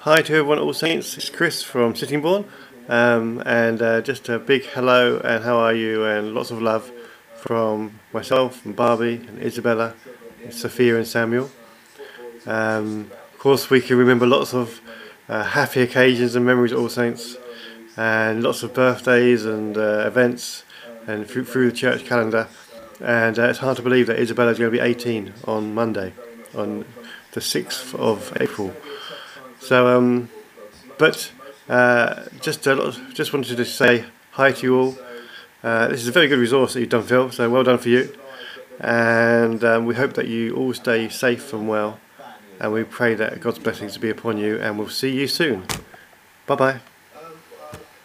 Hi to everyone, at All Saints. It's Chris from Sittingbourne, um, and uh, just a big hello and how are you, and lots of love from myself and Barbie and Isabella, and Sophia and Samuel. Um, of course, we can remember lots of uh, happy occasions and memories at All Saints, and lots of birthdays and uh, events, and through, through the church calendar. And uh, it's hard to believe that Isabella is going to be 18 on Monday, on the 6th of April. So, um, but uh, just just wanted to say hi to you all. Uh, this is a very good resource that you've done, Phil. So well done for you. And um, we hope that you all stay safe and well. And we pray that God's blessings be upon you. And we'll see you soon. Bye bye.